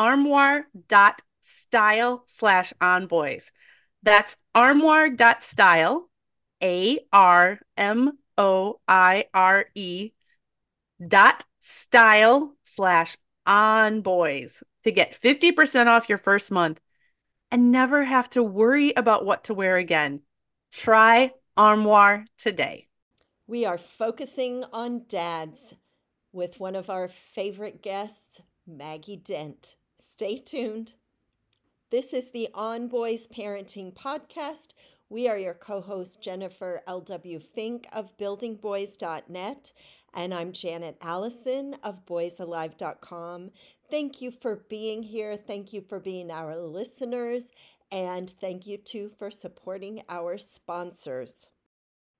armoire.style slash onboys. That's armoire.style, A R M O I R E dot style slash onboys to get 50% off your first month and never have to worry about what to wear again. Try Armoire today. We are focusing on dads with one of our favorite guests, Maggie Dent. Stay tuned. This is the On Boys Parenting Podcast. We are your co host, Jennifer L.W. Fink of buildingboys.net, and I'm Janet Allison of boysalive.com. Thank you for being here. Thank you for being our listeners. And thank you too for supporting our sponsors.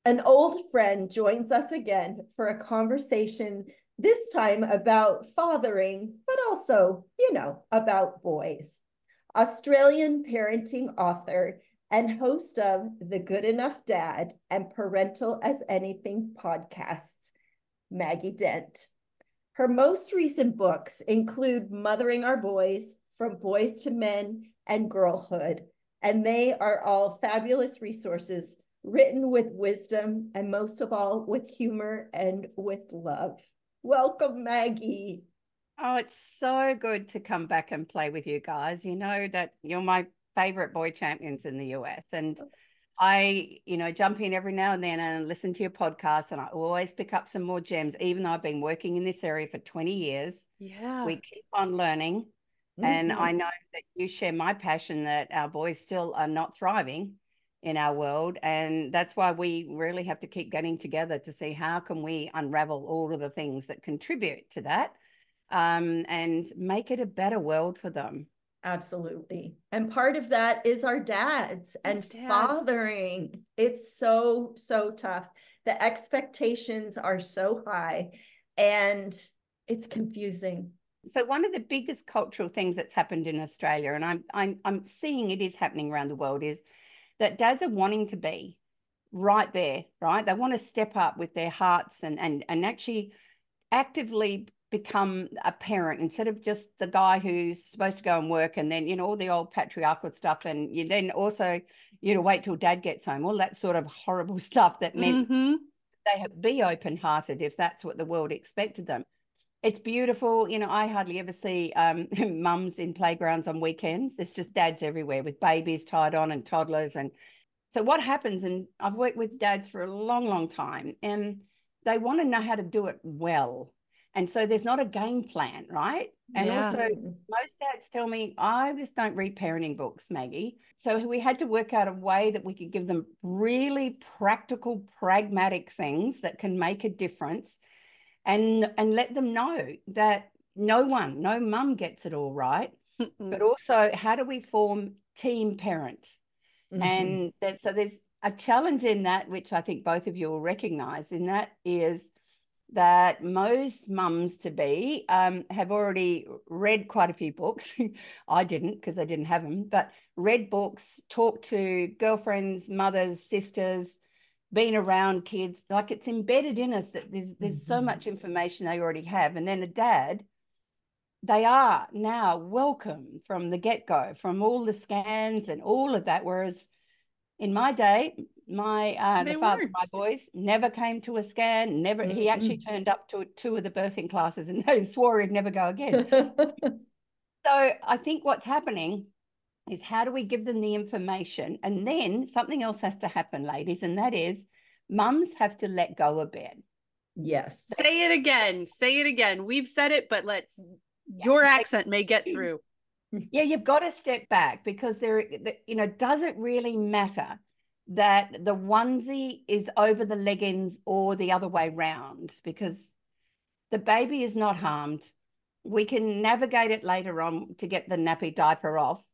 An old friend joins us again for a conversation, this time about fathering, but also, you know, about boys. Australian parenting author and host of the Good Enough Dad and Parental as Anything podcasts, Maggie Dent. Her most recent books include Mothering Our Boys, From Boys to Men, and Girlhood, and they are all fabulous resources written with wisdom and most of all with humor and with love. Welcome, Maggie. Oh, it's so good to come back and play with you guys. You know that you're my favorite boy champions in the US. And I, you know, jump in every now and then and listen to your podcast, and I always pick up some more gems, even though I've been working in this area for 20 years. Yeah. We keep on learning. Mm-hmm. And I know that you share my passion that our boys still are not thriving in our world. And that's why we really have to keep getting together to see how can we unravel all of the things that contribute to that um, and make it a better world for them. Absolutely. And part of that is our dads and dads. fathering. It's so, so tough. The expectations are so high and it's confusing. So one of the biggest cultural things that's happened in Australia, and I'm I'm I'm seeing it is happening around the world, is that dads are wanting to be right there, right? They want to step up with their hearts and and and actually actively become a parent instead of just the guy who's supposed to go and work and then you know all the old patriarchal stuff and you then also you know wait till dad gets home all that sort of horrible stuff that meant mm-hmm. they be open hearted if that's what the world expected them it's beautiful you know i hardly ever see um, mums in playgrounds on weekends it's just dads everywhere with babies tied on and toddlers and so what happens and i've worked with dads for a long long time and they want to know how to do it well and so there's not a game plan, right? And yeah. also, most dads tell me, I just don't read parenting books, Maggie. So we had to work out a way that we could give them really practical, pragmatic things that can make a difference and, and let them know that no one, no mum gets it all right. but also, how do we form team parents? Mm-hmm. And so there's a challenge in that, which I think both of you will recognize, in that is that most mums to be um, have already read quite a few books. I didn't because I didn't have them, but read books, talked to girlfriends, mothers, sisters, been around kids. Like it's embedded in us that there's there's mm-hmm. so much information they already have. And then a dad, they are now welcome from the get go, from all the scans and all of that. Whereas in my day, my uh, the father of my boys never came to a scan. Never, mm-hmm. he actually turned up to two of the birthing classes and swore he'd never go again. so I think what's happening is how do we give them the information? And then something else has to happen, ladies, and that is mums have to let go a bit. Yes. Say it again. Say it again. We've said it, but let's your accent may get through. Yeah, you've got to step back because there, you know, does it really matter that the onesie is over the leggings or the other way round? Because the baby is not harmed. We can navigate it later on to get the nappy diaper off.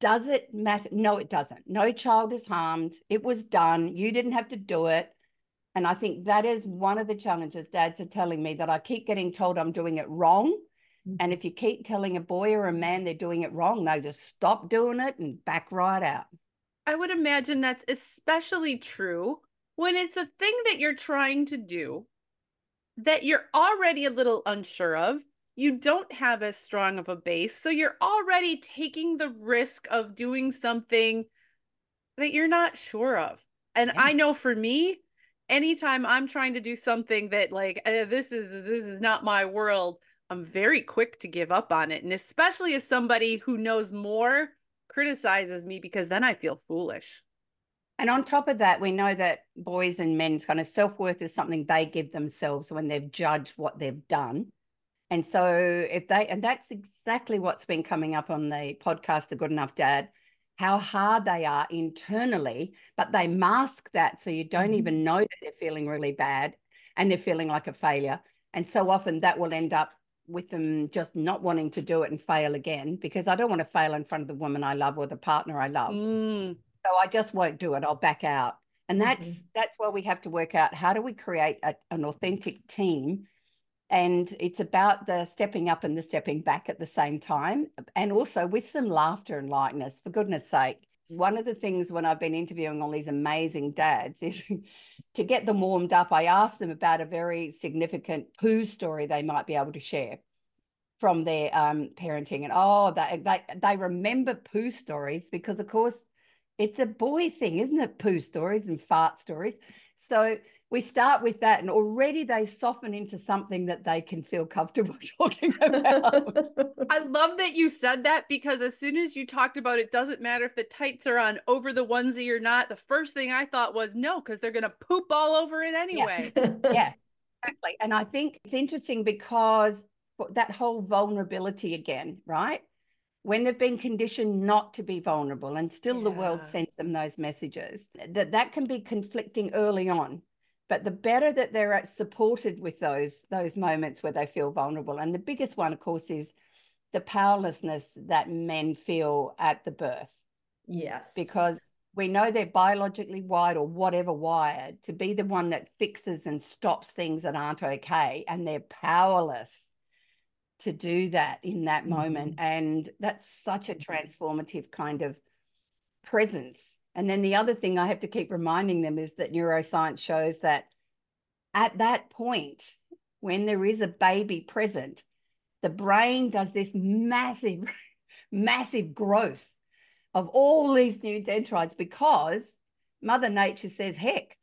Does it matter? No, it doesn't. No child is harmed. It was done. You didn't have to do it. And I think that is one of the challenges dads are telling me that I keep getting told I'm doing it wrong. And if you keep telling a boy or a man they're doing it wrong, they just stop doing it and back right out. I would imagine that's especially true when it's a thing that you're trying to do that you're already a little unsure of. You don't have as strong of a base. So you're already taking the risk of doing something that you're not sure of. And Yeah. I know for me, anytime I'm trying to do something that like uh, this is this is not my world, I'm very quick to give up on it. And especially if somebody who knows more criticizes me because then I feel foolish. And on top of that, we know that boys and men's kind of self worth is something they give themselves when they've judged what they've done. And so, if they, and that's exactly what's been coming up on the podcast, The Good Enough Dad, how hard they are internally, but they mask that so you don't Mhm. even know that they're feeling really bad and they're feeling like a failure. And so often that will end up with them just not wanting to do it and fail again because I don't want to fail in front of the woman I love or the partner I love Mm, so I just won't do it. I'll back out. And that's that's where we have to work out how do we create a, an authentic team. And it's about the stepping up and the stepping back at the same time, and also with some laughter and lightness. For goodness sake, one of the things when I've been interviewing all these amazing dads is to get them warmed up. I ask them about a very significant poo story they might be able to share from their um, parenting, and oh, they they they remember poo stories because, of course, it's a boy thing, isn't it? Poo stories and fart stories. So we start with that, and already they soften into something that they can feel comfortable talking about. I love that you said that because as soon as you talked about it doesn't matter if the tights are on over the onesie or not, the first thing I thought was no, because they're gonna poop all over it anyway. yeah, exactly. And I think it's interesting because that whole vulnerability again, right? When they've been conditioned not to be vulnerable, and still the world sends them those messages, that that can be conflicting early on. But the better that they're uh, supported with those those moments where they feel vulnerable, and the biggest one, of course, is the powerlessness that men feel at the birth. Yes. because we know they're biologically wired or whatever wired to be the one that fixes and stops things that aren't okay. And they're powerless to do that in that mm-hmm. moment. And that's such a mm-hmm. transformative kind of presence and then the other thing i have to keep reminding them is that neuroscience shows that at that point when there is a baby present the brain does this massive massive growth of all these new dendrites because Mother Nature says, heck,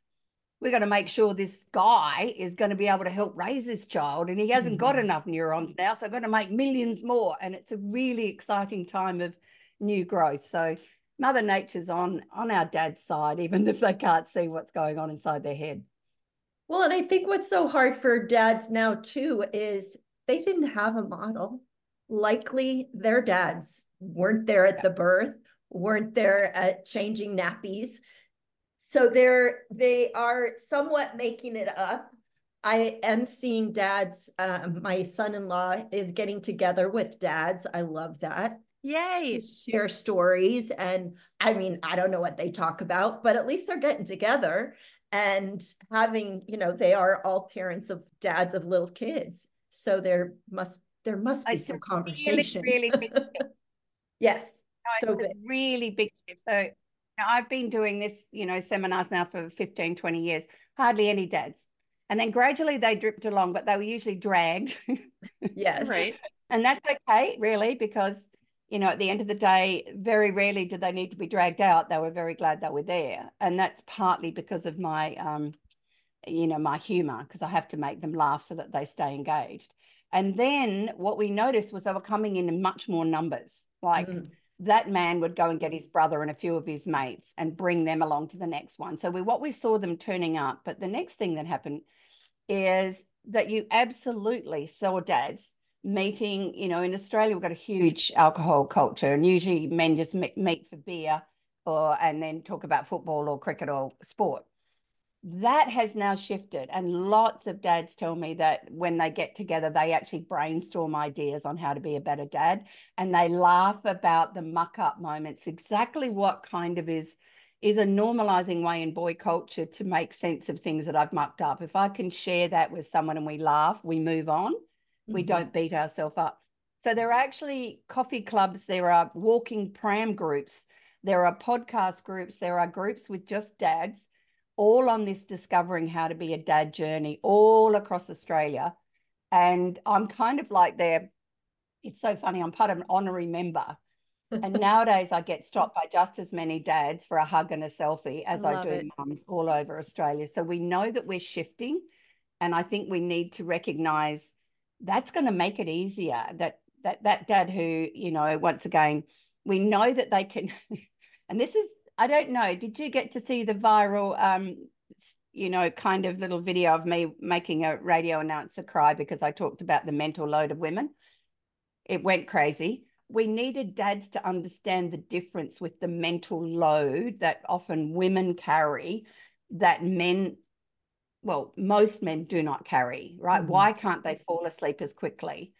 we're going to make sure this guy is going to be able to help raise this child and he hasn't got Mhm. enough neurons now. So, going to make millions more. And it's a really exciting time of new growth. So, Mother Nature's on on our dad's side, even if they can't see what's going on inside their head. Well, and I think what's so hard for dads now too is they didn't have a model. Likely their dads weren't there at the birth, weren't there at changing nappies. So they're they are somewhat making it up. I am seeing dads. Um, my son-in-law is getting together with dads. I love that. Yay. Share stories, and I mean, I don't know what they talk about, but at least they're getting together and having you know they are all parents of dads of little kids so there must there must be It's some conversation Really, really big yes No, so it's a big. really big shift. So now I've been doing this, you know, seminars now for 15, 20 years, hardly any dads. And then gradually they dripped along, but they were usually dragged. yes Right. and that's okay, really, because, you know, at the end of the day, very rarely did they need to be dragged out. They were very glad they were there. And that's partly because of my, um, you know, my humor, because I have to make them laugh so that they stay engaged. And then what we noticed was they were coming in in much more numbers. Like Mm. that man would go and get his brother and a few of his mates and bring them along to the next one. So we what we saw them turning up. But the next thing that happened is that you absolutely saw dads meeting, you know, in Australia, we've got a huge alcohol culture, and usually men just meet for beer or and then talk about football or cricket or sport. That has now shifted, and lots of dads tell me that when they get together, they actually brainstorm ideas on how to be a better dad, and they laugh about the muck up moments. Exactly what kind of is is a normalizing way in boy culture to make sense of things that I've mucked up. If I can share that with someone and we laugh, we move on we mm-hmm. don't beat ourselves up. So there are actually coffee clubs, there are walking pram groups, there are podcast groups, there are groups with just dads, all on this discovering how to be a dad journey all across Australia. And I'm kind of like there. It's so funny. I'm part of an honorary member. and nowadays I get stopped by just as many dads for a hug and a selfie as I, I do it. mums all over Australia. So we know that we're shifting. And I think we need to recognize that's going to make it easier that that that dad who you know once again we know that they can and this is i don't know did you get to see the viral um you know kind of little video of me making a radio announcer cry because i talked about the mental load of women? It went crazy. We needed dads to understand the difference with the mental load that often women carry that men well, most men do not carry, right? Mm-hmm. Why can't they fall asleep as quickly?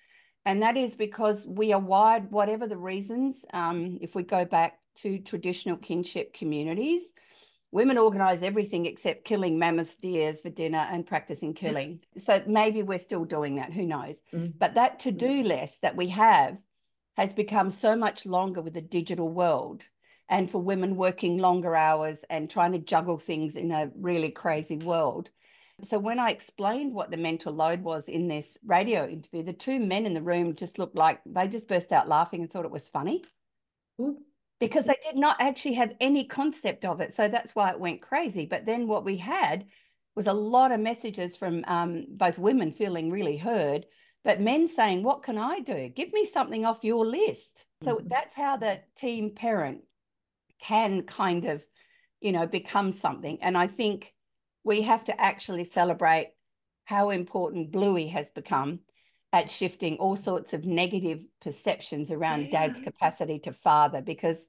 And that is because we are wired, whatever the reasons, um, if we go back to traditional kinship communities, women organize everything except killing mammoth deers for dinner and practicing killing. so maybe we're still doing that, who knows? Mm-hmm. But that to do list that we have has become so much longer with the digital world and for women working longer hours and trying to juggle things in a really crazy world so when I explained what the mental load was in this radio interview, the two men in the room just looked like they just burst out laughing and thought it was funny. Ooh. Because they did not actually have any concept of it. So that's why it went crazy. But then what we had was a lot of messages from um, both women feeling really heard, but men saying, What can I do? Give me something off your list. So mm-hmm. that's how the team parent can kind of, you know, become something. And I think we have to actually celebrate how important Bluey has become at shifting all sorts of negative perceptions around yeah. dad's capacity to father because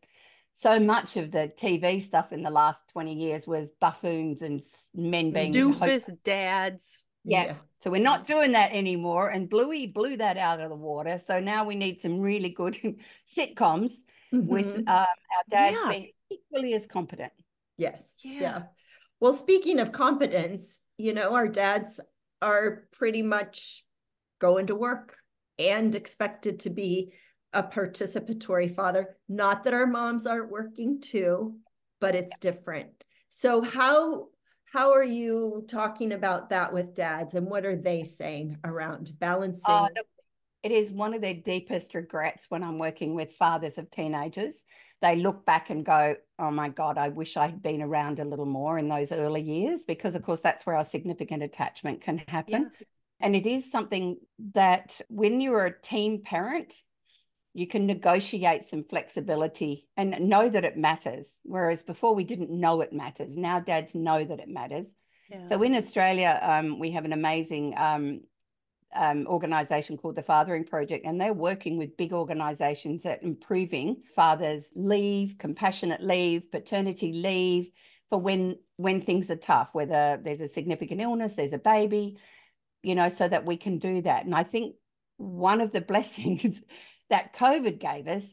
so much of the TV stuff in the last 20 years was buffoons and men being doofus dads. Yeah. yeah. So we're not doing that anymore. And Bluey blew that out of the water. So now we need some really good sitcoms mm-hmm. with um, our dads yeah. being equally as competent. Yes. Yeah. yeah. Well, speaking of competence, you know, our dads are pretty much going to work and expected to be a participatory father. Not that our moms aren't working too, but it's different. So how how are you talking about that with dads and what are they saying around balancing? Uh, it is one of their deepest regrets when I'm working with fathers of teenagers they look back and go, oh my God, I wish I had been around a little more in those early years, because of course that's where our significant attachment can happen. Yeah. And it is something that when you're a team parent, you can negotiate some flexibility and know that it matters. Whereas before we didn't know it matters. Now dads know that it matters. Yeah. So in Australia, um, we have an amazing um, um, organization called the Fathering Project, and they're working with big organizations at improving fathers' leave, compassionate leave, paternity leave for when when things are tough, whether there's a significant illness, there's a baby, you know, so that we can do that. And I think one of the blessings that COVID gave us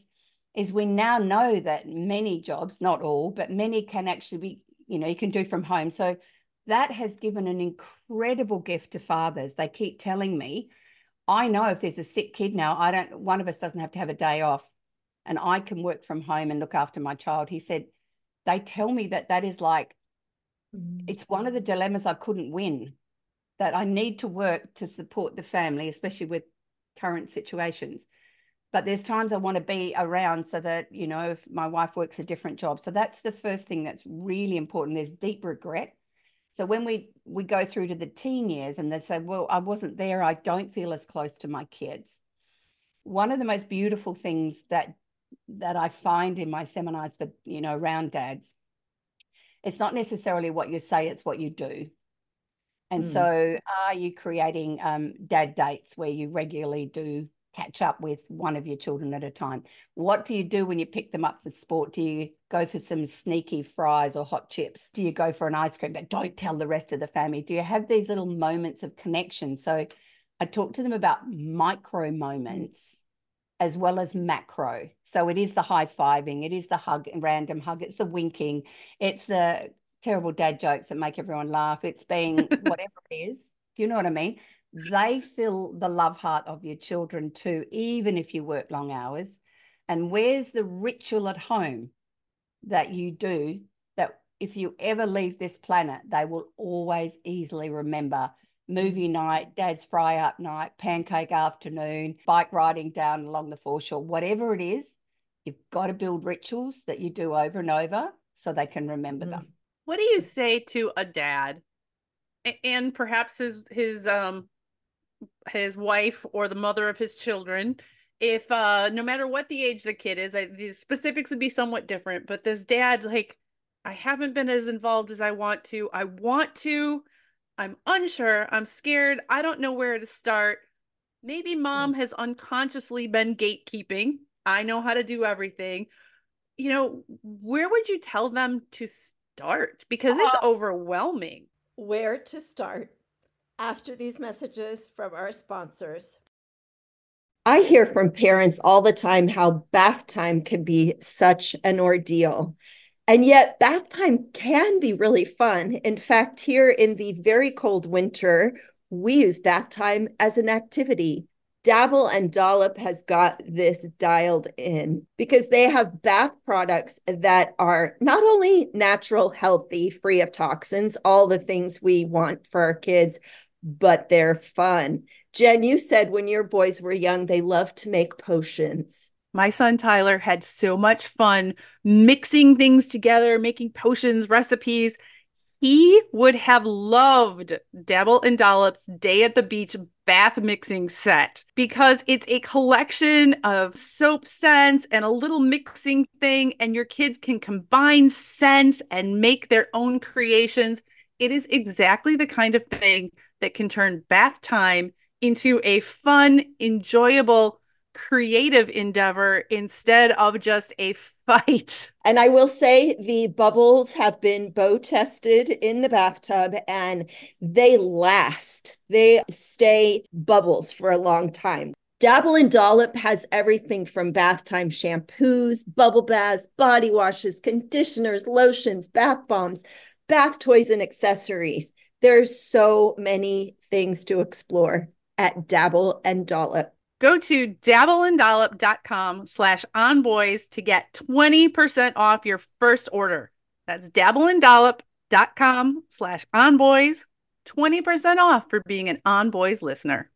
is we now know that many jobs, not all, but many can actually be, you know, you can do from home. So that has given an incredible gift to fathers. They keep telling me, I know if there's a sick kid now, I don't, one of us doesn't have to have a day off and I can work from home and look after my child. He said, they tell me that that is like, mm-hmm. it's one of the dilemmas I couldn't win, that I need to work to support the family, especially with current situations. But there's times I want to be around so that, you know, if my wife works a different job. So that's the first thing that's really important. There's deep regret so when we we go through to the teen years and they say, well, I wasn't there, I don't feel as close to my kids. One of the most beautiful things that that I find in my seminars for, you know, around dads, it's not necessarily what you say, it's what you do. And mm. so, are you creating um, dad dates where you regularly do catch up with one of your children at a time? What do you do when you pick them up for sport? Do you go for some sneaky fries or hot chips? Do you go for an ice cream? But don't tell the rest of the family. Do you have these little moments of connection? So, I talk to them about micro moments as well as macro. So it is the high fiving, it is the hug, random hug, it's the winking, it's the terrible dad jokes that make everyone laugh, it's being whatever it is. Do you know what I mean? They fill the love heart of your children too, even if you work long hours. And where's the ritual at home that you do that if you ever leave this planet, they will always easily remember movie night, dad's fry up night, pancake afternoon, bike riding down along the foreshore, whatever it is, you've got to build rituals that you do over and over so they can remember mm. them. What do you say to a dad and perhaps his his um his wife or the mother of his children if uh no matter what the age the kid is I, the specifics would be somewhat different but this dad like i haven't been as involved as i want to i want to I'm unsure. I'm scared. I don't know where to start. Maybe mom mm. has unconsciously been gatekeeping. I know how to do everything. You know, where would you tell them to start? Because it's uh, overwhelming. Where to start after these messages from our sponsors. I hear from parents all the time how bath time can be such an ordeal. And yet, bath time can be really fun. In fact, here in the very cold winter, we use bath time as an activity. Dabble and Dollop has got this dialed in because they have bath products that are not only natural, healthy, free of toxins, all the things we want for our kids, but they're fun. Jen, you said when your boys were young, they loved to make potions. My son Tyler had so much fun mixing things together, making potions, recipes. He would have loved Dabble and Dollop's Day at the Beach bath mixing set because it's a collection of soap scents and a little mixing thing, and your kids can combine scents and make their own creations. It is exactly the kind of thing that can turn bath time into a fun, enjoyable, creative endeavor instead of just a fight. And I will say the bubbles have been bow tested in the bathtub and they last. They stay bubbles for a long time. Dabble and Dollop has everything from bath time shampoos, bubble baths, body washes, conditioners, lotions, bath bombs, bath toys, and accessories. There's so many things to explore at Dabble and Dollop. Go to dabbleanddollop.com slash onboys to get 20% off your first order. That's dabbleanddollop.com slash onboys, 20% off for being an onboys listener.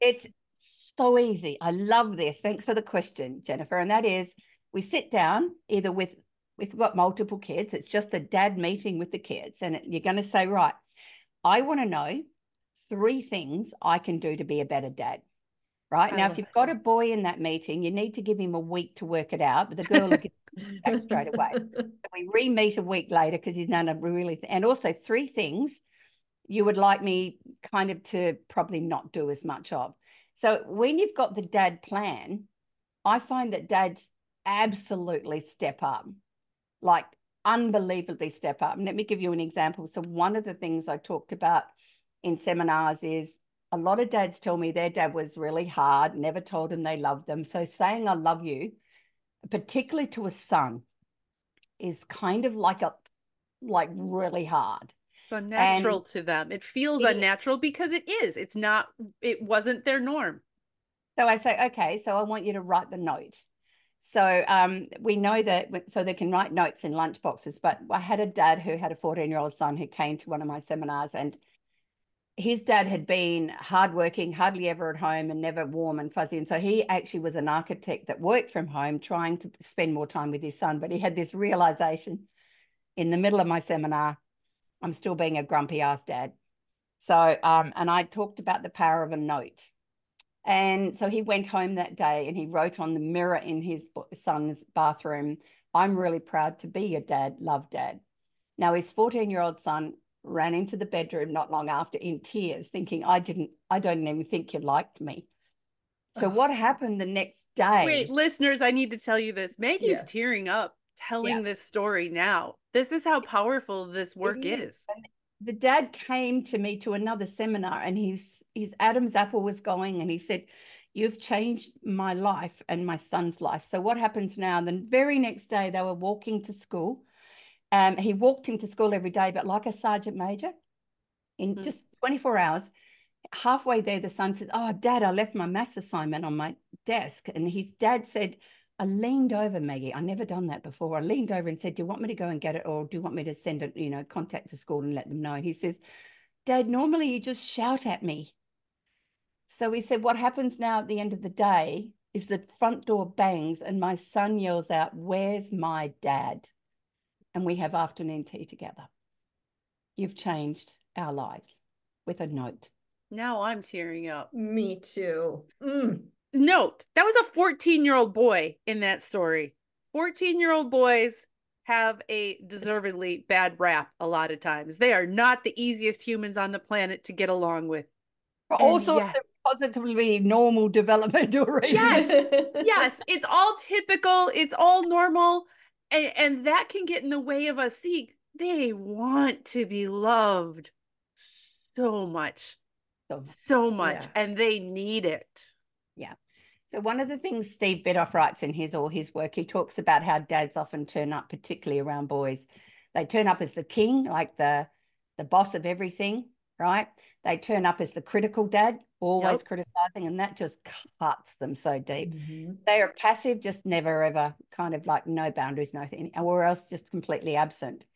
It's so easy. I love this. Thanks for the question, Jennifer. And that is we sit down either with, if we've got multiple kids, it's just a dad meeting with the kids. And you're going to say, right, I want to know three things I can do to be a better dad. Right I now, if you've got a boy in that meeting, you need to give him a week to work it out, but the girl will get back straight away. So we re meet a week later because he's none of really, th- and also three things you would like me kind of to probably not do as much of. So when you've got the dad plan, I find that dads absolutely step up, like unbelievably step up. And let me give you an example. So one of the things I talked about in seminars is a lot of dads tell me their dad was really hard, never told them they loved them. So saying I love you, particularly to a son, is kind of like a like really hard. It's unnatural and to them. It feels it, unnatural because it is. It's not, it wasn't their norm. So I say, okay, so I want you to write the note. So um, we know that, so they can write notes in lunch boxes. But I had a dad who had a 14 year old son who came to one of my seminars and his dad had been hardworking, hardly ever at home, and never warm and fuzzy. And so he actually was an architect that worked from home, trying to spend more time with his son. But he had this realization in the middle of my seminar I'm still being a grumpy ass dad. So, um, and I talked about the power of a note. And so he went home that day and he wrote on the mirror in his son's bathroom, I'm really proud to be your dad, love dad. Now, his 14 year old son ran into the bedroom not long after in tears, thinking, I didn't, I don't even think you liked me. So, what happened the next day? Wait, listeners, I need to tell you this. Maggie's yeah. tearing up telling yeah. this story now. This is how powerful this work is. is. The dad came to me to another seminar and he's his Adam's apple was going and he said, You've changed my life and my son's life. So what happens now? The very next day they were walking to school. Um, he walked him to school every day, but like a sergeant major, in mm. just 24 hours, halfway there, the son says, Oh, dad, I left my maths assignment on my desk. And his dad said, I leaned over, Maggie. I never done that before. I leaned over and said, Do you want me to go and get it? Or do you want me to send it, you know, contact the school and let them know? And he says, Dad, normally you just shout at me. So he said, What happens now at the end of the day is the front door bangs and my son yells out, Where's my dad? And we have afternoon tea together. You've changed our lives with a note. Now I'm tearing up. Me too. Mm note that was a 14 year old boy in that story. 14 year old boys have a deservedly bad rap a lot of times. They are not the easiest humans on the planet to get along with. All sorts yeah. of positively normal developmental reasons yes. Yes. It's all typical. It's all normal. And, and that can get in the way of us seeing they want to be loved so much. So, so much yeah. and they need it. Yeah so one of the things Steve Biddulph writes in his all his work, he talks about how dads often turn up, particularly around boys. They turn up as the king, like the the boss of everything, right? They turn up as the critical dad, always yep. criticizing, and that just cuts them so deep. Mm-hmm. They are passive, just never ever kind of like no boundaries, nothing, or else just completely absent.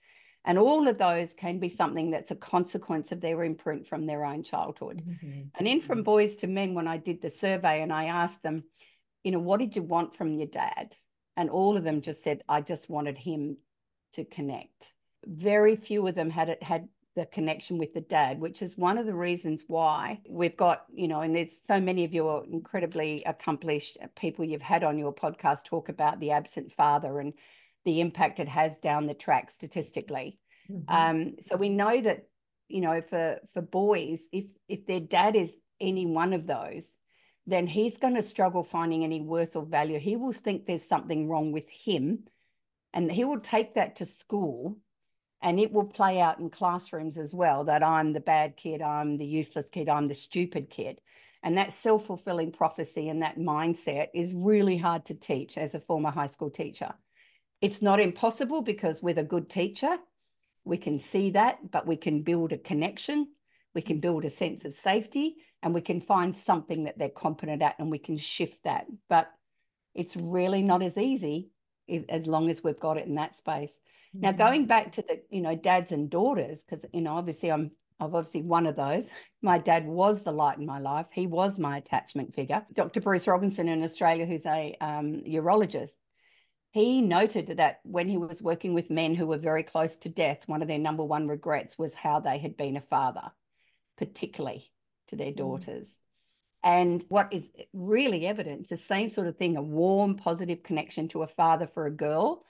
And all of those can be something that's a consequence of their imprint from their own childhood. Mm-hmm. And in From Boys to Men, when I did the survey and I asked them, you know, what did you want from your dad? And all of them just said, I just wanted him to connect. Very few of them had it had the connection with the dad, which is one of the reasons why we've got, you know, and there's so many of your incredibly accomplished people you've had on your podcast talk about the absent father and the impact it has down the track statistically. Mm-hmm. Um, so we know that you know for for boys, if if their dad is any one of those, then he's going to struggle finding any worth or value. He will think there's something wrong with him, and he will take that to school, and it will play out in classrooms as well. That I'm the bad kid, I'm the useless kid, I'm the stupid kid. And that self fulfilling prophecy and that mindset is really hard to teach as a former high school teacher. It's not impossible because with a good teacher, we can see that, but we can build a connection, we can build a sense of safety, and we can find something that they're competent at and we can shift that. But it's really not as easy if, as long as we've got it in that space. Mm-hmm. Now, going back to the, you know, dads and daughters, because, you know, obviously I'm I'm obviously one of those. My dad was the light in my life. He was my attachment figure. Dr. Bruce Robinson in Australia, who's a um, urologist, he noted that when he was working with men who were very close to death, one of their number one regrets was how they had been a father, particularly to their mm. daughters. Mm. And what is really evidence, the same sort of thing, a warm, positive connection to a father for a girl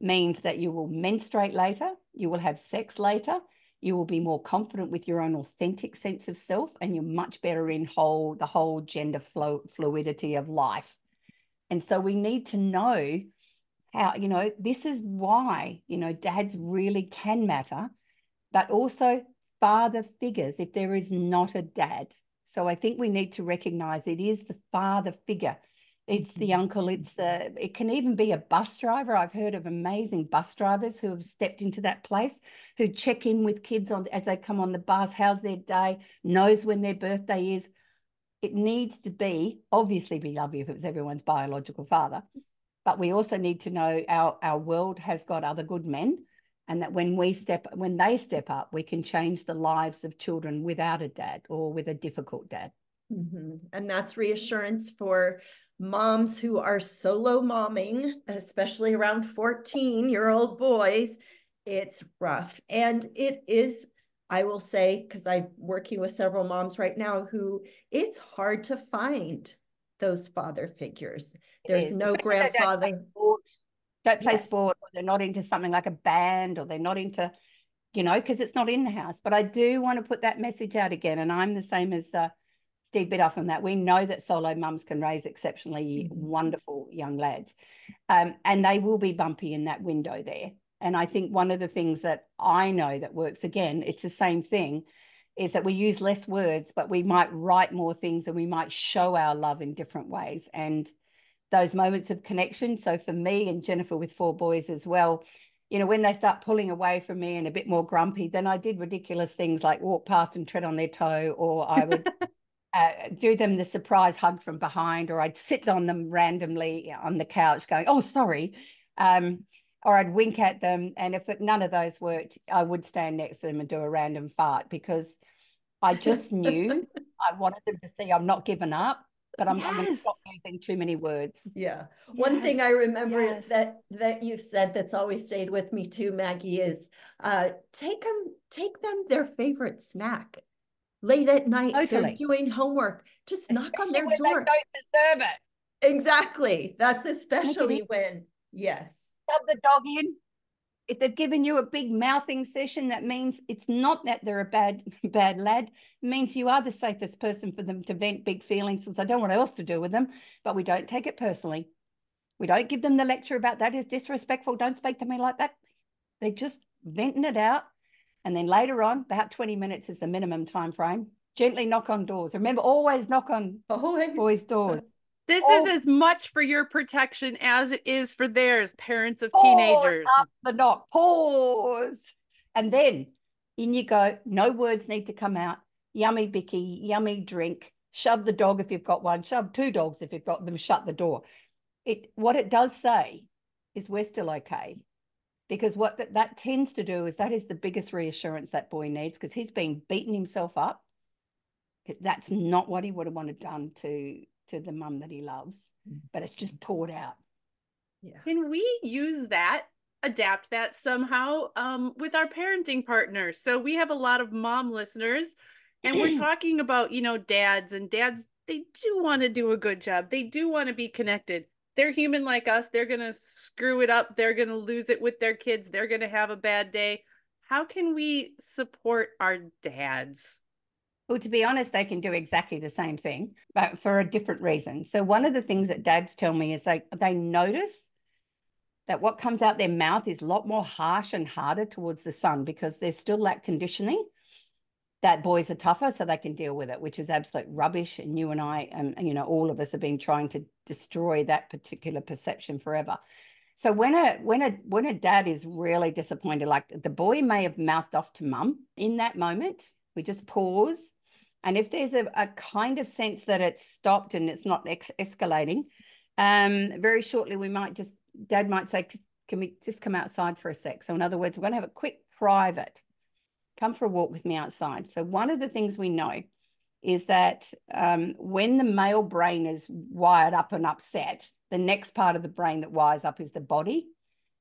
means that you will menstruate later, you will have sex later, you will be more confident with your own authentic sense of self, and you're much better in whole the whole gender flow, fluidity of life. And so we need to know how you know this is why you know dads really can matter but also father figures if there is not a dad. So i think we need to recognize it is the father figure. It's the mm-hmm. uncle it's the it can even be a bus driver. I've heard of amazing bus drivers who have stepped into that place who check in with kids on as they come on the bus how's their day knows when their birthday is. It needs to be obviously be lovely if it was everyone's biological father but we also need to know our, our world has got other good men and that when we step when they step up we can change the lives of children without a dad or with a difficult dad. Mm-hmm. and that's reassurance for moms who are solo momming especially around 14 year old boys. It's rough. And it is I will say, because I'm working with several moms right now who it's hard to find those father figures. There's no Especially grandfather. Don't play sport, don't play Yes. sport or they're not into something like a band or they're not into, you know, because it's not in the house. But I do want to put that message out again. And I'm the same as uh, Steve Biddulph on that. We know that solo mums can raise exceptionally Mhm. wonderful young lads. Um, and they will be bumpy in that window there. And I think one of the things that I know that works again, it's the same thing, is that we use less words, but we might write more things and we might show our love in different ways. And those moments of connection. So for me and Jennifer with four boys as well, you know, when they start pulling away from me and a bit more grumpy, then I did ridiculous things like walk past and tread on their toe, or I would uh, do them the surprise hug from behind, or I'd sit on them randomly on the couch going, oh, sorry. Um, or I'd wink at them. And if it, none of those worked, I would stand next to them and do a random fart because I just knew I wanted them to see I'm not giving up, but I'm, I'm going to stop using too many words. Yeah. One thing I remember yes. that that you said that's always stayed with me too, Maggie, is uh take them take them their favorite snack. Late at night, they're doing homework. Just knock on their when they door. don't deserve it. Exactly. That's especially when, yes. Shove the dog in. If they've given you a big mouthing session, that means it's not that they're a bad bad lad. It means you are the safest person for them to vent big feelings since I don't know what else to do with them. But we don't take it personally. We don't give them the lecture about that is disrespectful. Don't speak to me like that. They're just venting it out. And then later on, about 20 minutes is the minimum time frame. Gently knock on doors. Remember, always knock on Always. boys' doors. This Oh. is as much for your protection as it is for theirs, parents of teenagers. up the knock. Pause. And then in you go. No words need to come out. Yummy bicky, yummy drink. Shove the dog if you've got one. Shove two dogs if you've got them. Shut the door. It what it does say is we're still okay. Because what that, that tends to do is that is the biggest reassurance that boy needs because he's been beating himself up. That's not what he would have wanted done to to the mum that he loves, but it's just poured out. Yeah. Can we use that, adapt that somehow um, with our parenting partners? So we have a lot of mom listeners, and we're talking about, you know, dads and dads, they do want to do a good job. They do want to be connected. They're human like us. They're going to screw it up. They're going to lose it with their kids. They're going to have a bad day. How can we support our dads? Well, to be honest, they can do exactly the same thing, but for a different reason. So one of the things that dads tell me is they they notice that what comes out their mouth is a lot more harsh and harder towards the son because there's still that conditioning that boys are tougher so they can deal with it, which is absolute rubbish. And you and I, and you know, all of us have been trying to destroy that particular perception forever. So when a when a when a dad is really disappointed, like the boy may have mouthed off to mum in that moment, we just pause. And if there's a, a kind of sense that it's stopped and it's not ex- escalating, um, very shortly we might just dad might say, "Can we just come outside for a sec?" So in other words, we're going to have a quick private. Come for a walk with me outside. So one of the things we know is that um, when the male brain is wired up and upset, the next part of the brain that wires up is the body.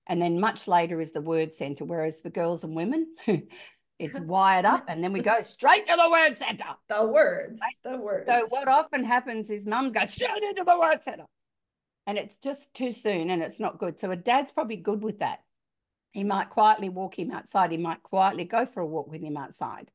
And then much later is the word center. Whereas for girls and women, it's wired up and then we go straight to the word center. The words. The words. So what often happens is mums go straight into the word center. And it's just too soon and it's not good. So a dad's probably good with that. He might quietly walk him outside. He might quietly go for a walk with him outside.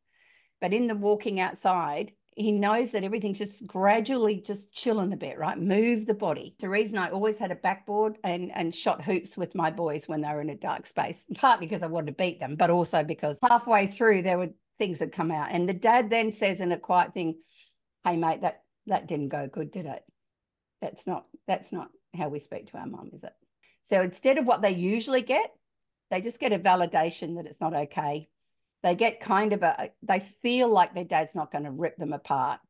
But in the walking outside, he knows that everything's just gradually just chilling a bit, right? Move the body. The reason I always had a backboard and, and shot hoops with my boys when they were in a dark space, partly because I wanted to beat them, but also because halfway through there were things that come out. And the dad then says in a quiet thing, Hey mate, that that didn't go good, did it? That's not that's not how we speak to our mum, is it? So instead of what they usually get, they just get a validation that it's not okay. They get kind of a, they feel like their dad's not going to rip them apart.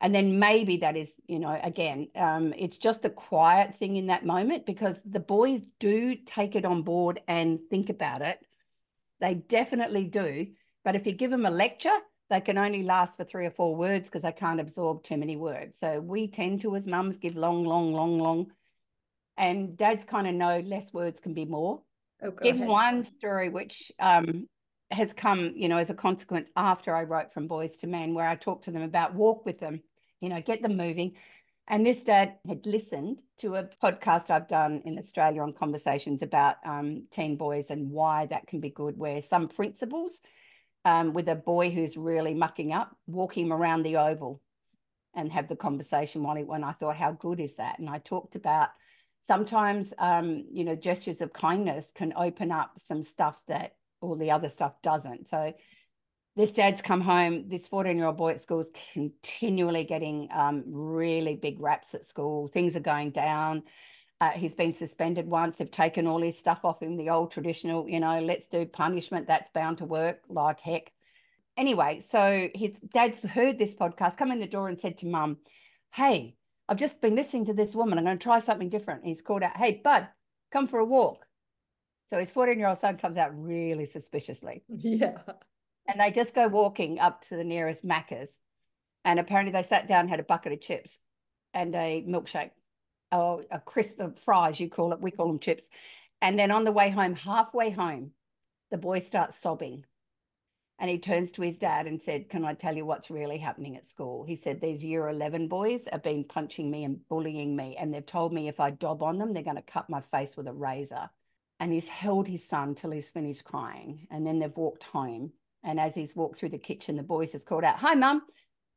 And then maybe that is, you know, again, um, it's just a quiet thing in that moment because the boys do take it on board and think about it. They definitely do. But if you give them a lecture, they can only last for three or four words because they can't absorb too many words. So we tend to, as mums, give long, long, long, long. And dads kind of know less words can be more Oh, give ahead. one story which um has come, you know, as a consequence after I wrote From Boys to Men, where I talked to them about walk with them, you know, get them moving. And this dad had listened to a podcast I've done in Australia on conversations about um, teen boys and why that can be good, where some principles um, with a boy who's really mucking up, walk him around the oval and have the conversation while he, when I thought, how good is that? And I talked about sometimes, um, you know, gestures of kindness can open up some stuff that all the other stuff doesn't. So this dad's come home. This 14 year old boy at school is continually getting um, really big raps at school. Things are going down. Uh, he's been suspended once. They've taken all his stuff off him, the old traditional, you know, let's do punishment. That's bound to work like heck. Anyway, so his dad's heard this podcast, come in the door and said to mum, Hey, I've just been listening to this woman. I'm going to try something different. And he's called out, Hey, bud, come for a walk. So his 14 year old son comes out really suspiciously. Yeah. And they just go walking up to the nearest Macca's. And apparently they sat down, had a bucket of chips and a milkshake, or a crisp of fries, you call it. We call them chips. And then on the way home, halfway home, the boy starts sobbing. And he turns to his dad and said, Can I tell you what's really happening at school? He said, These year 11 boys have been punching me and bullying me. And they've told me if I dob on them, they're going to cut my face with a razor. And he's held his son till he's finished crying. And then they've walked home. And as he's walked through the kitchen, the boys just called out, Hi, mum.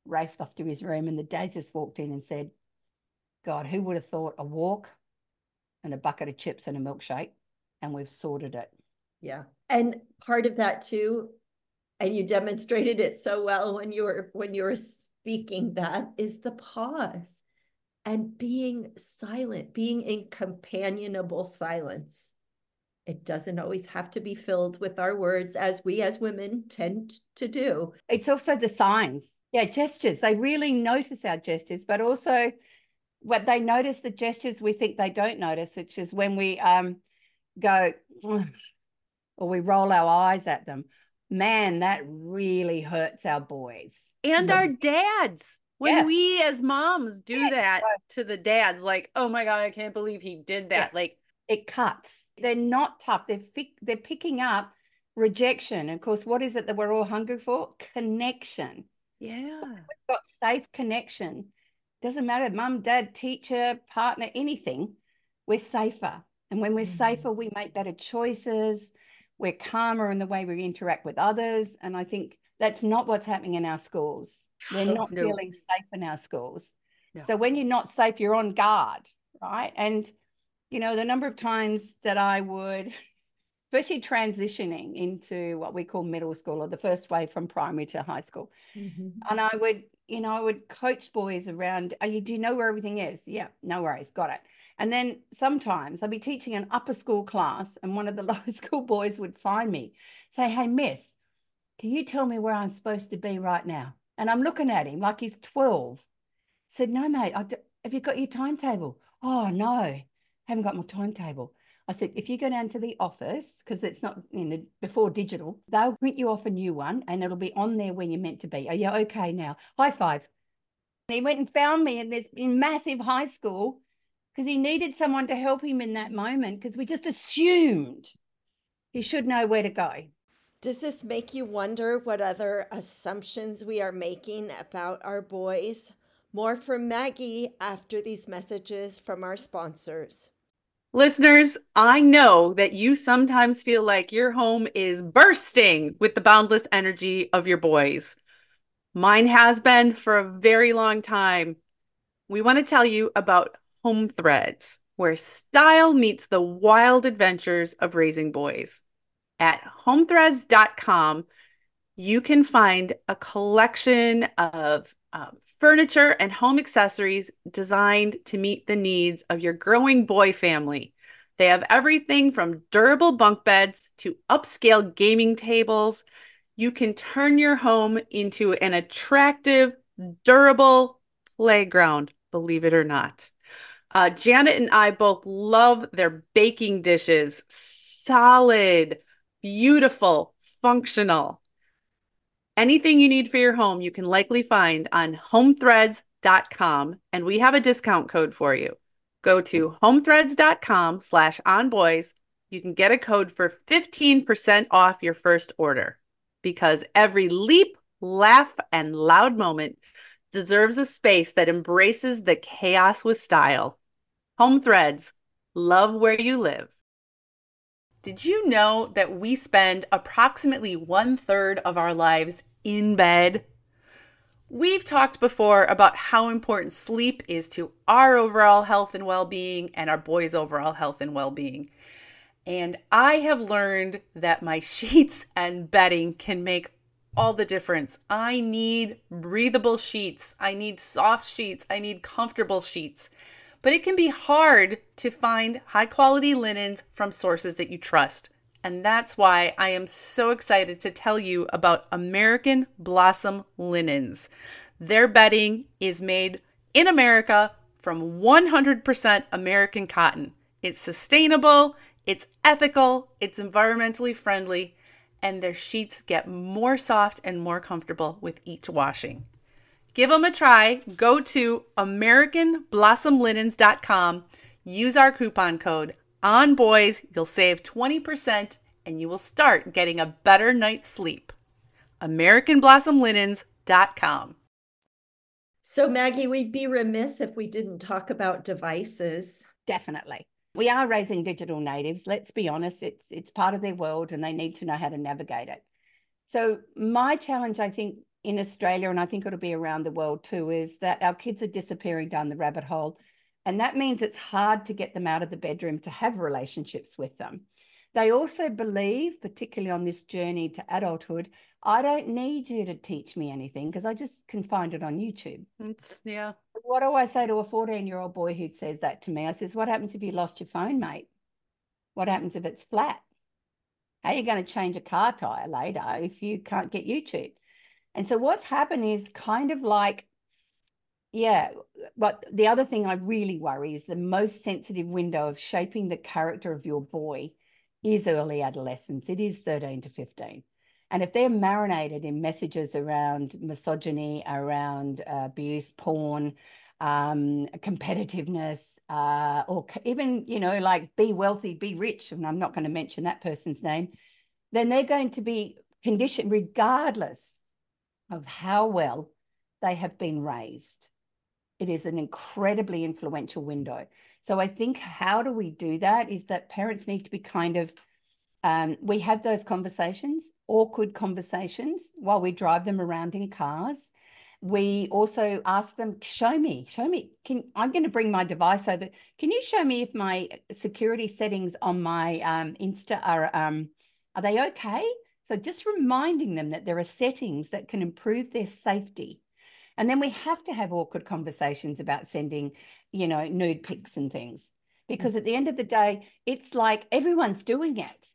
Rafed off to his room. And the dad just walked in and said, God, who would have thought a walk and a bucket of chips and a milkshake? And we've sorted it. Yeah. And part of that too, and you demonstrated it so well when you were when you were speaking that is the pause and being silent, being in companionable silence. It doesn't always have to be filled with our words, as we as women tend to do. It's also the signs. Yeah, gestures. They really notice our gestures, but also what they notice the gestures we think they don't notice, which is when we um, go or we roll our eyes at them. Man, that really hurts our boys and so, our dads. When yeah. we as moms do yeah. that to the dads, like, oh my God, I can't believe he did that. Yeah. Like, it cuts they're not tough. They're fi- they're picking up rejection. Of course, what is it that we're all hungry for? Connection. Yeah. We've got safe connection. Doesn't matter, mum, dad, teacher, partner, anything. We're safer. And when we're mm-hmm. safer, we make better choices. We're calmer in the way we interact with others. And I think that's not what's happening in our schools. We're not no. feeling safe in our schools. No. So when you're not safe, you're on guard, right? And you know, the number of times that I would, especially transitioning into what we call middle school or the first way from primary to high school. Mm-hmm. And I would, you know, I would coach boys around, Are you, do you know where everything is? Yeah, no worries, got it. And then sometimes I'd be teaching an upper school class, and one of the lower school boys would find me, say, Hey, miss, can you tell me where I'm supposed to be right now? And I'm looking at him like he's 12. I said, No, mate, I have you got your timetable? Oh, no haven't got my timetable. I said, if you go down to the office, because it's not you know before digital, they'll print you off a new one and it'll be on there when you're meant to be. Are you okay now? High five. And he went and found me in this in massive high school because he needed someone to help him in that moment because we just assumed he should know where to go. Does this make you wonder what other assumptions we are making about our boys? More from Maggie after these messages from our sponsors. Listeners, I know that you sometimes feel like your home is bursting with the boundless energy of your boys. Mine has been for a very long time. We want to tell you about Home Threads, where style meets the wild adventures of raising boys. At homethreads.com, you can find a collection of um, furniture and home accessories designed to meet the needs of your growing boy family. They have everything from durable bunk beds to upscale gaming tables. You can turn your home into an attractive, durable playground, believe it or not. Uh, Janet and I both love their baking dishes. Solid, beautiful, functional. Anything you need for your home, you can likely find on homethreads.com, and we have a discount code for you. Go to homethreads.com slash onboys. You can get a code for 15% off your first order. because every leap, laugh, and loud moment deserves a space that embraces the chaos with style. Home Threads, love where you live. Did you know that we spend approximately one third of our lives in bed? We've talked before about how important sleep is to our overall health and well being and our boys' overall health and well being. And I have learned that my sheets and bedding can make all the difference. I need breathable sheets. I need soft sheets. I need comfortable sheets. But it can be hard to find high quality linens from sources that you trust. And that's why I am so excited to tell you about American Blossom Linens. Their bedding is made in America from 100% American cotton. It's sustainable, it's ethical, it's environmentally friendly, and their sheets get more soft and more comfortable with each washing. Give them a try. Go to AmericanBlossomLinens.com. Use our coupon code on boys. You'll save 20% and you will start getting a better night's sleep. AmericanBlossomLinens.com. So, Maggie, we'd be remiss if we didn't talk about devices. Definitely. We are raising digital natives. Let's be honest, it's it's part of their world and they need to know how to navigate it. So my challenge, I think, in Australia, and I think it'll be around the world too, is that our kids are disappearing down the rabbit hole. And that means it's hard to get them out of the bedroom to have relationships with them. They also believe, particularly on this journey to adulthood, I don't need you to teach me anything because I just can find it on YouTube. It's yeah. What do I say to a 14 year old boy who says that to me? I says, What happens if you lost your phone, mate? What happens if it's flat? How are you going to change a car tire later if you can't get YouTube? And so what's happened is kind of like, yeah, but the other thing I really worry is the most sensitive window of shaping the character of your boy is early adolescence. It is 13 to 15. And if they're marinated in messages around misogyny, around uh, abuse, porn, um, competitiveness, uh, or even, you know, like be wealthy, be rich, and I'm not going to mention that person's name, then they're going to be conditioned regardless of how well they have been raised. It is an incredibly influential window. So I think how do we do that is that parents need to be kind of um, we have those conversations, awkward conversations, while we drive them around in cars. We also ask them, show me, show me. Can I'm going to bring my device over. Can you show me if my security settings on my um, Insta are um, are they okay? So just reminding them that there are settings that can improve their safety. And then we have to have awkward conversations about sending, you know, nude pics and things. Because at the end of the day, it's like everyone's doing it.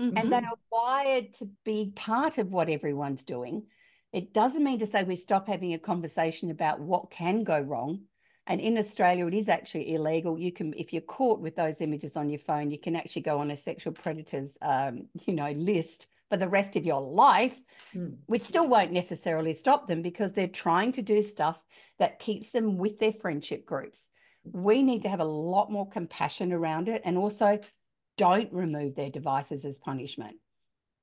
Mm-hmm. And they are wired to be part of what everyone's doing. It doesn't mean to say we stop having a conversation about what can go wrong. And in Australia, it is actually illegal. You can, if you're caught with those images on your phone, you can actually go on a sexual predators, um, you know, list for the rest of your life, mm. which still won't necessarily stop them because they're trying to do stuff that keeps them with their friendship groups. We need to have a lot more compassion around it and also don't remove their devices as punishment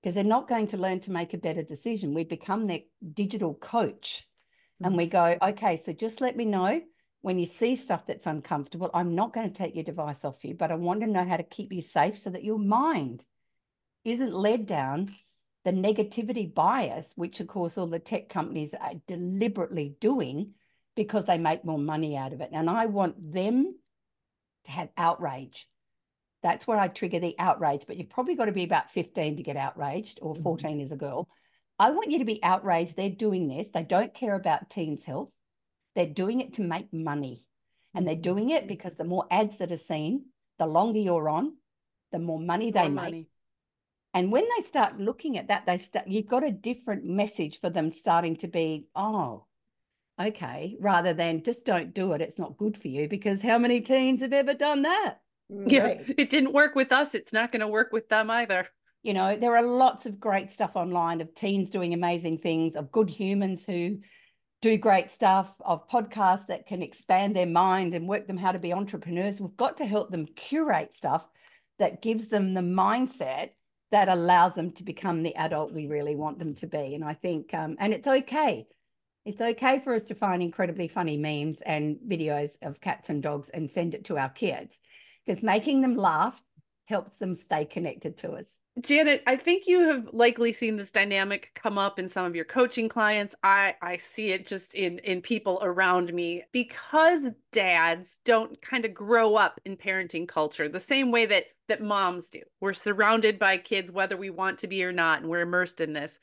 because they're not going to learn to make a better decision. We become their digital coach mm-hmm. and we go, okay, so just let me know when you see stuff that's uncomfortable. I'm not going to take your device off you, but I want to know how to keep you safe so that your mind isn't led down the negativity bias, which of course all the tech companies are deliberately doing because they make more money out of it. And I want them to have outrage that's where I trigger the outrage. But you've probably got to be about 15 to get outraged, or mm-hmm. 14 mm-hmm. as a girl. I want you to be outraged. They're doing this. They don't care about teens' health. They're doing it to make money. And they're mm-hmm. doing it because the more ads that are seen, the longer you're on, the more money they more make. Money. And when they start looking at that, they start you've got a different message for them starting to be, oh, okay, rather than just don't do it. It's not good for you because how many teens have ever done that? Mm, yeah, it didn't work with us. It's not going to work with them either. You know, there are lots of great stuff online of teens doing amazing things, of good humans who do great stuff, of podcasts that can expand their mind and work them how to be entrepreneurs. We've got to help them curate stuff that gives them the mindset that allows them to become the adult we really want them to be. And I think, um, and it's okay. It's okay for us to find incredibly funny memes and videos of cats and dogs and send it to our kids because making them laugh helps them stay connected to us. Janet, I think you have likely seen this dynamic come up in some of your coaching clients. I I see it just in in people around me because dads don't kind of grow up in parenting culture the same way that that moms do. We're surrounded by kids whether we want to be or not and we're immersed in this.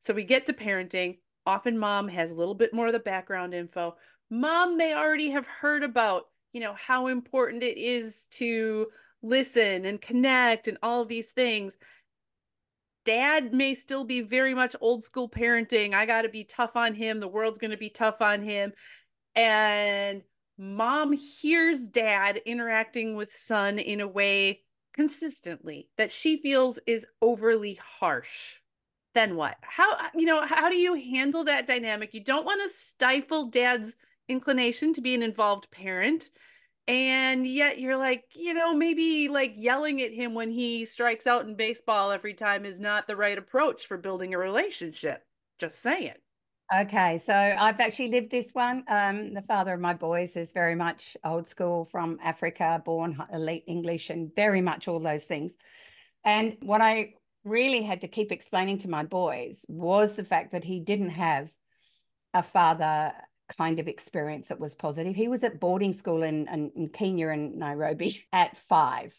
So we get to parenting, often mom has a little bit more of the background info. Mom may already have heard about, you know, how important it is to listen and connect and all of these things dad may still be very much old school parenting. I got to be tough on him. The world's going to be tough on him. And mom hears dad interacting with son in a way consistently that she feels is overly harsh. Then what? How you know, how do you handle that dynamic? You don't want to stifle dad's inclination to be an involved parent and yet you're like you know maybe like yelling at him when he strikes out in baseball every time is not the right approach for building a relationship just saying. Okay so i've actually lived this one um, the father of my boys is very much old school from africa born elite english and very much all those things. And what i really had to keep explaining to my boys was the fact that he didn't have a father kind of experience that was positive. He was at boarding school in, in, in Kenya and Nairobi at five.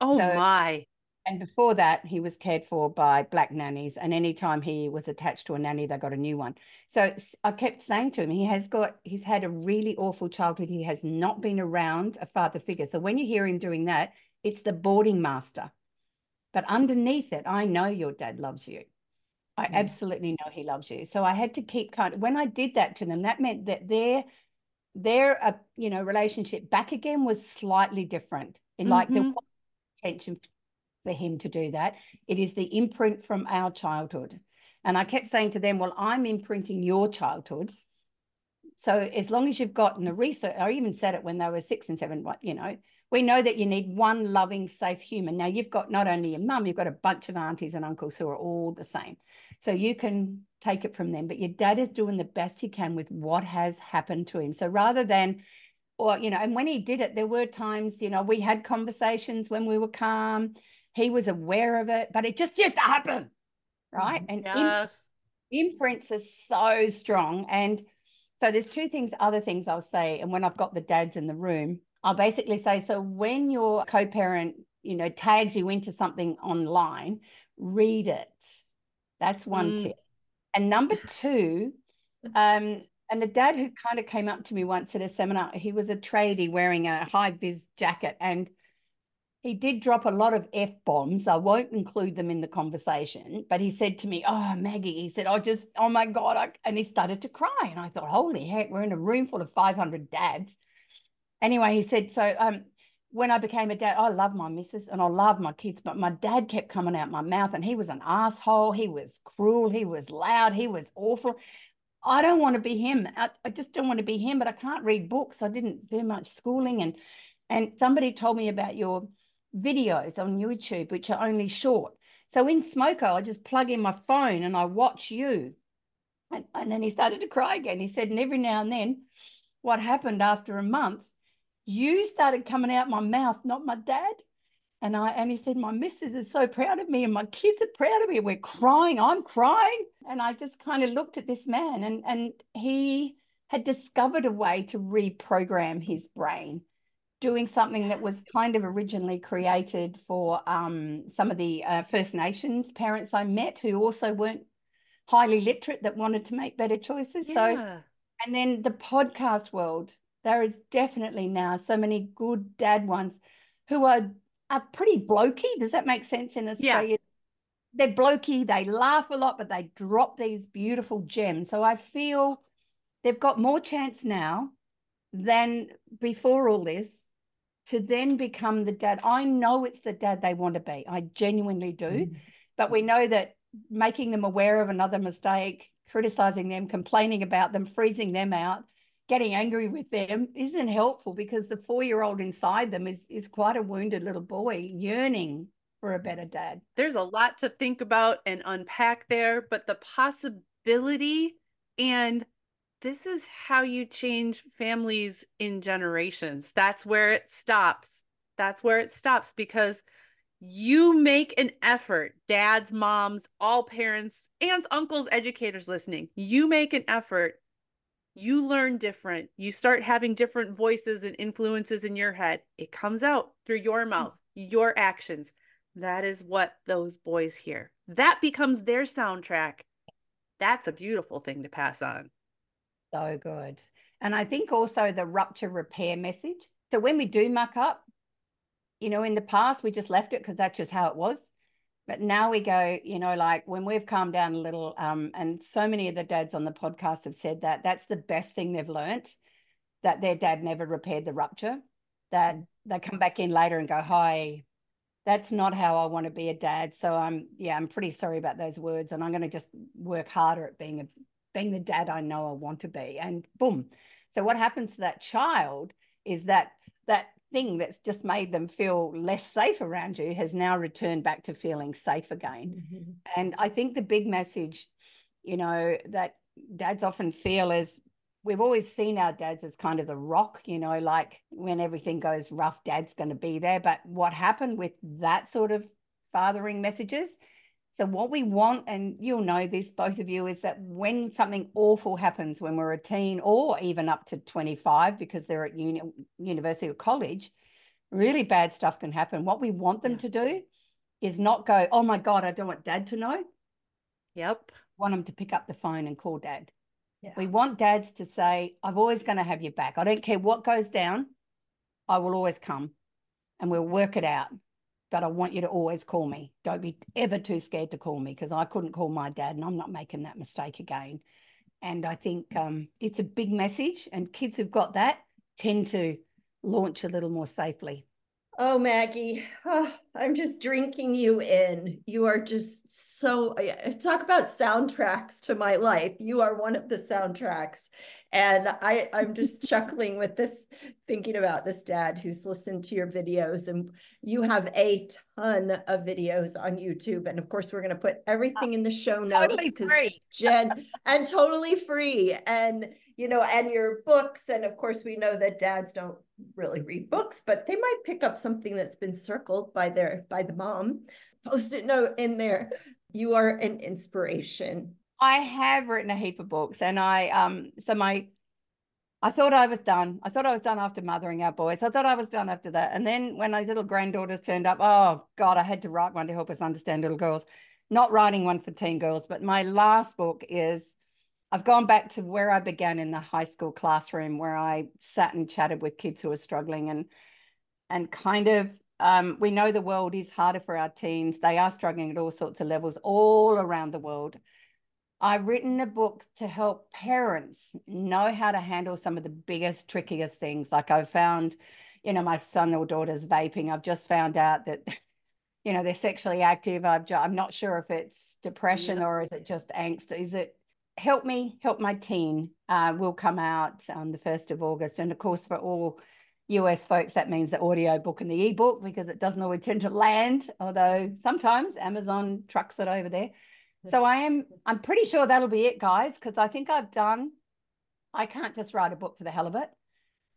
Oh so, my. And before that, he was cared for by black nannies. And anytime he was attached to a nanny, they got a new one. So I kept saying to him, he has got, he's had a really awful childhood. He has not been around a father figure. So when you hear him doing that, it's the boarding master. But underneath it, I know your dad loves you. I mm. absolutely know he loves you. So I had to keep kind of, when I did that to them, that meant that their their uh, you know relationship back again was slightly different. And mm-hmm. like the intention for him to do that. It is the imprint from our childhood. And I kept saying to them, well, I'm imprinting your childhood. So as long as you've gotten the research, I even said it when they were six and seven, you know, we know that you need one loving, safe human. Now you've got not only your mum, you've got a bunch of aunties and uncles who are all the same. So you can take it from them. But your dad is doing the best he can with what has happened to him. So rather than, or, you know, and when he did it, there were times, you know, we had conversations when we were calm. He was aware of it, but it just used to happen. Right. And yes. imprints are so strong. And so there's two things, other things I'll say. And when I've got the dads in the room, I'll basically say, so when your co-parent, you know, tags you into something online, read it that's one mm. tip. And number two, um, and the dad who kind of came up to me once at a seminar, he was a tradie wearing a high vis jacket and he did drop a lot of F bombs. I won't include them in the conversation, but he said to me, Oh, Maggie, he said, I just, oh my God. I, and he started to cry. And I thought, Holy heck, we're in a room full of 500 dads. Anyway, he said, So um, when I became a dad, I love my missus and I love my kids, but my dad kept coming out my mouth and he was an asshole. He was cruel. He was loud. He was awful. I don't want to be him. I, I just don't want to be him, but I can't read books. I didn't do much schooling. And, and somebody told me about your videos on YouTube, which are only short. So in Smoko, I just plug in my phone and I watch you. And, and then he started to cry again. He said, and every now and then, what happened after a month, you started coming out my mouth, not my dad. And I and he said, My missus is so proud of me and my kids are proud of me. We're crying. I'm crying. And I just kind of looked at this man and and he had discovered a way to reprogram his brain, doing something that was kind of originally created for um, some of the uh, First Nations parents I met who also weren't highly literate that wanted to make better choices. Yeah. So, and then the podcast world there is definitely now so many good dad ones who are are pretty blokey. Does that make sense in Australia? Yeah. They're blokey, they laugh a lot, but they drop these beautiful gems. So I feel they've got more chance now than before all this to then become the dad. I know it's the dad they want to be. I genuinely do. Mm. But we know that making them aware of another mistake, criticizing them, complaining about them, freezing them out, getting angry with them isn't helpful because the four year old inside them is, is quite a wounded little boy yearning for a better dad. There's a lot to think about and unpack there, but the possibility and this is how you change families in generations. That's where it stops. That's where it stops because you make an effort, dads, moms, all parents, aunts, uncles, educators listening. You make an effort. You learn different. You start having different voices and influences in your head. It comes out through your hmm. mouth, your actions. That is what those boys hear. That becomes their soundtrack. That's a beautiful thing to pass on. So good. And I think also the rupture repair message. So when we do muck up, you know, in the past, we just left it because that's just how it was. But now we go, you know, like when we've calmed down a little, um, and so many of the dads on the podcast have said that that's the best thing they've learnt that their dad never repaired the rupture, that they come back in later and go, Hi, that's not how I want to be a dad. So I'm, yeah, I'm pretty sorry about those words. And I'm going to just work harder at being a, being the dad I know I want to be. And boom. So what happens to that child is that that thing that's just made them feel less safe around you has now returned back to feeling safe again. Mm-hmm. And I think the big message, you know, that dads often feel is we've always seen our dads as kind of the rock, you know, like when everything goes rough, dad's going to be there. But what happened with that sort of fathering messages so, what we want, and you'll know this, both of you, is that when something awful happens when we're a teen or even up to 25 because they're at uni, university or college, really bad stuff can happen. What we want them yeah. to do is not go, oh my God, I don't want dad to know. Yep. Want them to pick up the phone and call dad. Yeah. We want dads to say, I'm always going to have your back. I don't care what goes down, I will always come and we'll work it out but I want you to always call me. Don't be ever too scared to call me because I couldn't call my dad and I'm not making that mistake again. And I think um, it's a big message, and kids who've got that tend to launch a little more safely. Oh, Maggie, oh, I'm just drinking you in. You are just so, talk about soundtracks to my life. You are one of the soundtracks. And I, I'm just chuckling with this, thinking about this dad who's listened to your videos. And you have a ton of videos on YouTube. And of course, we're going to put everything in the show notes totally Jen, and totally free. And you know, and your books. And of course, we know that dads don't really read books, but they might pick up something that's been circled by their by the mom. Post-it note in there. You are an inspiration. I have written a heap of books, and I um so my I thought I was done. I thought I was done after mothering our boys. I thought I was done after that. And then when my little granddaughters turned up, oh God, I had to write one to help us understand little girls. Not writing one for teen girls, but my last book is I've gone back to where I began in the high school classroom, where I sat and chatted with kids who were struggling, and and kind of um, we know the world is harder for our teens. They are struggling at all sorts of levels all around the world. I've written a book to help parents know how to handle some of the biggest, trickiest things. Like I've found, you know, my son or daughter's vaping. I've just found out that, you know, they're sexually active. I've, I'm not sure if it's depression yeah. or is it just angst. Is it Help Me, Help My Teen uh, will come out on the 1st of August. And of course, for all US folks, that means the audio book and the ebook because it doesn't always tend to land, although sometimes Amazon trucks it over there. So I am, I'm pretty sure that'll be it, guys, because I think I've done, I can't just write a book for the hell of it.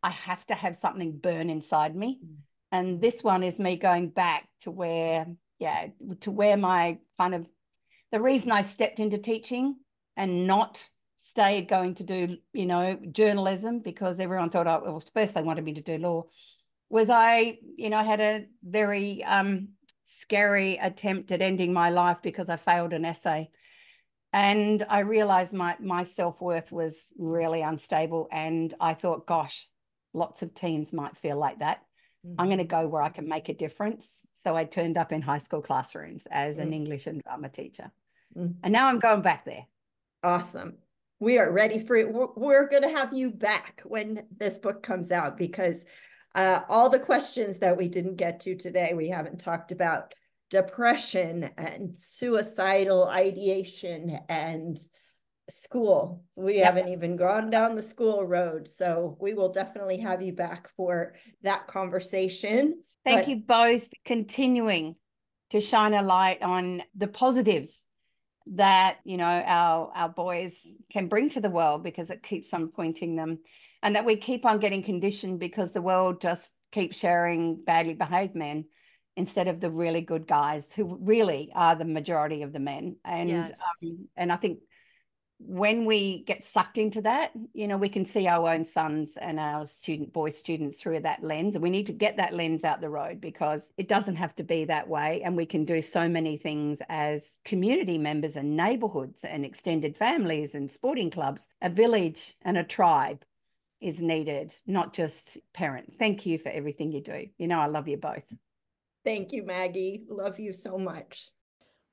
I have to have something burn inside me. Mm. And this one is me going back to where, yeah, to where my kind of, the reason I stepped into teaching and not stayed going to do, you know, journalism because everyone thought, I, well, first they wanted me to do law, was I, you know, had a very um, scary attempt at ending my life because I failed an essay. And I realized my, my self worth was really unstable. And I thought, gosh, lots of teens might feel like that. Mm-hmm. I'm going to go where I can make a difference. So I turned up in high school classrooms as mm-hmm. an English and drama teacher. Mm-hmm. And now I'm going back there. Awesome. We are ready for it. We're, we're going to have you back when this book comes out because uh, all the questions that we didn't get to today, we haven't talked about depression and suicidal ideation and school. We yep. haven't even gone down the school road. So we will definitely have you back for that conversation. Thank but- you both continuing to shine a light on the positives that you know our our boys can bring to the world because it keeps on pointing them and that we keep on getting conditioned because the world just keeps sharing badly behaved men instead of the really good guys who really are the majority of the men and yes. um, and i think when we get sucked into that, you know, we can see our own sons and our student boy students through that lens. And we need to get that lens out the road because it doesn't have to be that way. And we can do so many things as community members and neighborhoods and extended families and sporting clubs. A village and a tribe is needed, not just parent. Thank you for everything you do. You know, I love you both. Thank you, Maggie. Love you so much.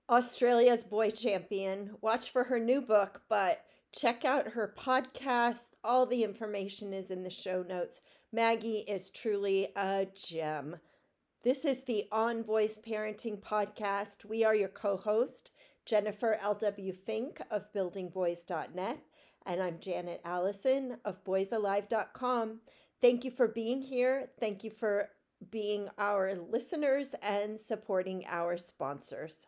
Australia's boy champion. Watch for her new book, but check out her podcast. All the information is in the show notes. Maggie is truly a gem. This is the On Boys Parenting Podcast. We are your co host, Jennifer L.W. Fink of buildingboys.net, and I'm Janet Allison of boysalive.com. Thank you for being here. Thank you for being our listeners and supporting our sponsors.